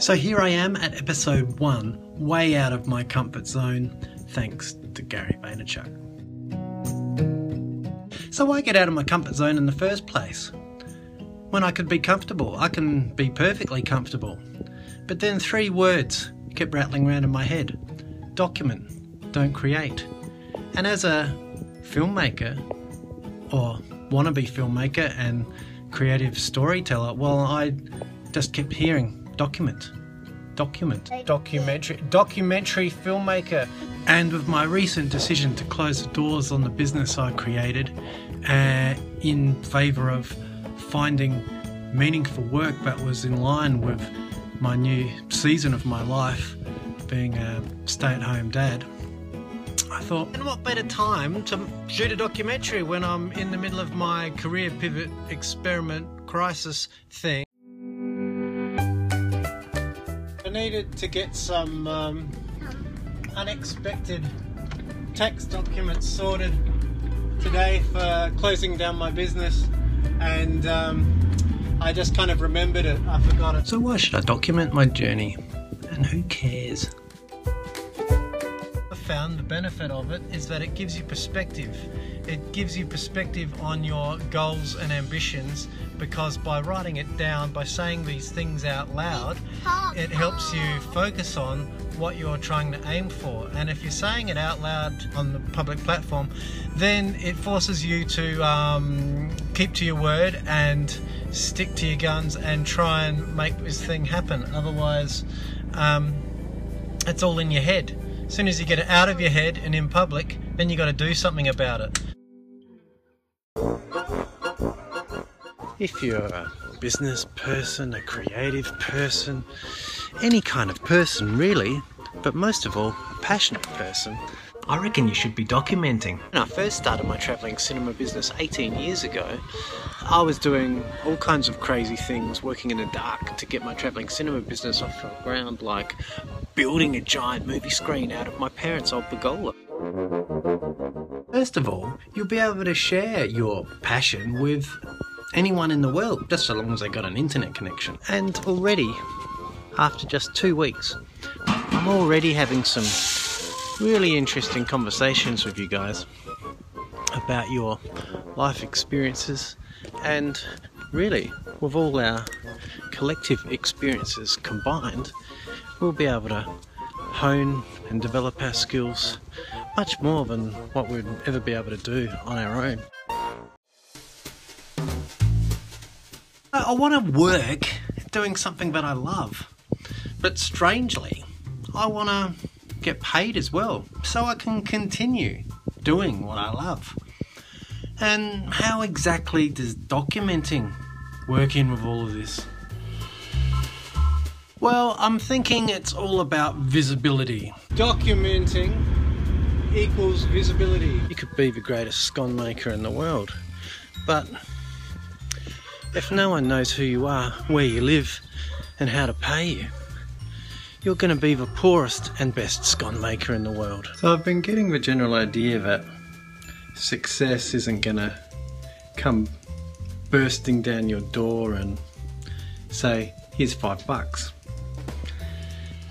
So here I am at episode one, way out of my comfort zone, thanks to Gary Vaynerchuk. So why get out of my comfort zone in the first place? When I could be comfortable, I can be perfectly comfortable. But then three words kept rattling around in my head document, don't create. And as a filmmaker, or wannabe filmmaker and creative storyteller, well, I just kept hearing document, document, documentary, documentary filmmaker. And with my recent decision to close the doors on the business I created uh, in favour of finding meaningful work that was in line with my new season of my life, being a stay at home dad, I thought, and what better time to shoot a documentary when I'm in the middle of my career pivot experiment crisis thing? I needed to get some um, unexpected tax documents sorted today for closing down my business, and um, I just kind of remembered it. I forgot it. So, why should I document my journey? And who cares? Found the benefit of it is that it gives you perspective. It gives you perspective on your goals and ambitions because by writing it down, by saying these things out loud, it helps you focus on what you're trying to aim for. And if you're saying it out loud on the public platform, then it forces you to um, keep to your word and stick to your guns and try and make this thing happen. Otherwise, um, it's all in your head. As soon as you get it out of your head and in public, then you got to do something about it. If you're a business person, a creative person, any kind of person really, but most of all, a passionate person, I reckon you should be documenting. When I first started my travelling cinema business 18 years ago, I was doing all kinds of crazy things, working in the dark to get my travelling cinema business off the ground, like building a giant movie screen out of my parents' old pergola. First of all, you'll be able to share your passion with anyone in the world, just so long as they got an internet connection. And already, after just two weeks, I'm already having some really interesting conversations with you guys about your life experiences and really with all our collective experiences combined we'll be able to hone and develop our skills much more than what we'd ever be able to do on our own. I want to work doing something that I love, but strangely, I want to get paid as well so I can continue doing what I love. And how exactly does documenting work in with all of this? Well, I'm thinking it's all about visibility. Documenting equals visibility. You could be the greatest scone maker in the world, but if no one knows who you are, where you live, and how to pay you, you're going to be the poorest and best scone maker in the world. So I've been getting the general idea that success isn't going to come bursting down your door and say, here's five bucks.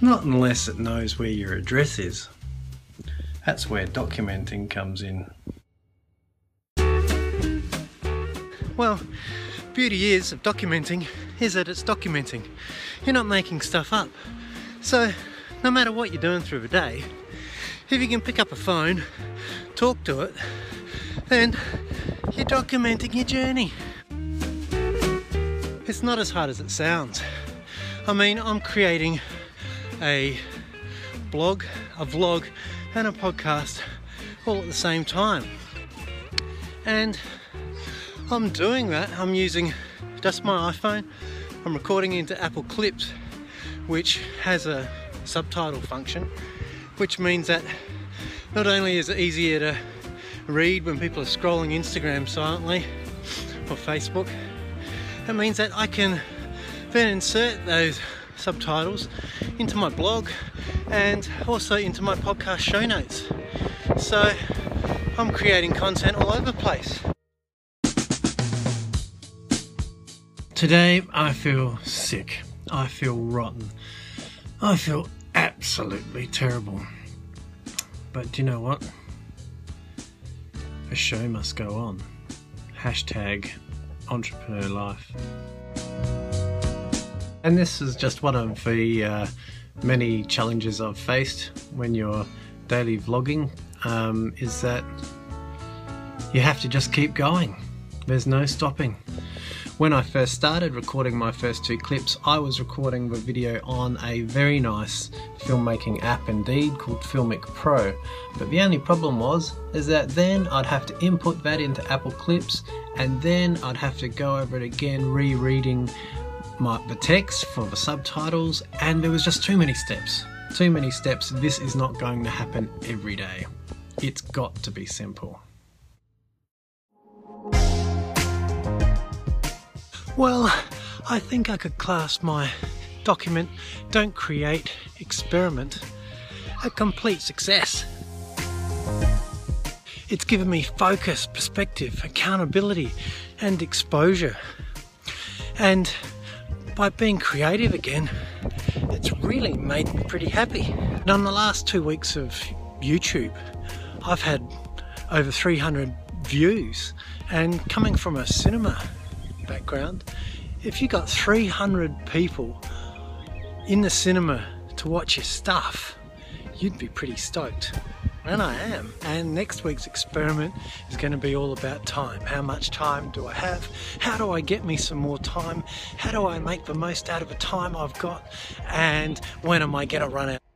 Not unless it knows where your address is. That's where documenting comes in. Well, beauty is of documenting is that it's documenting. You're not making stuff up. So, no matter what you're doing through the day, if you can pick up a phone, talk to it, then you're documenting your journey. It's not as hard as it sounds. I mean, I'm creating a blog, a vlog, and a podcast all at the same time. And I'm doing that. I'm using just my iPhone. I'm recording into Apple Clips, which has a subtitle function, which means that not only is it easier to read when people are scrolling Instagram silently or Facebook, it means that I can then insert those subtitles into my blog and also into my podcast show notes. So I'm creating content all over the place. Today I feel sick. I feel rotten. I feel absolutely terrible. But do you know what? A show must go on. Hashtag entrepreneur life. And this is just one of the uh, many challenges I've faced when you're daily vlogging um, is that you have to just keep going. There's no stopping. When I first started recording my first two clips, I was recording the video on a very nice filmmaking app indeed called Filmic Pro. But the only problem was, is that then I'd have to input that into Apple Clips and then I'd have to go over it again rereading my, the text for the subtitles and there was just too many steps. Too many steps. This is not going to happen every day. It's got to be simple. Well, I think I could class my document Don't Create Experiment a complete success. It's given me focus, perspective, accountability, and exposure. And by being creative again, it's really made me pretty happy. And on the last two weeks of YouTube, I've had over 300 views, and coming from a cinema background, if you got 300 people in the cinema to watch your stuff, you'd be pretty stoked. And I am. And next week's experiment is going to be all about time. How much time do I have? How do I get me some more time? How do I make the most out of the time I've got? And when am I going to run out?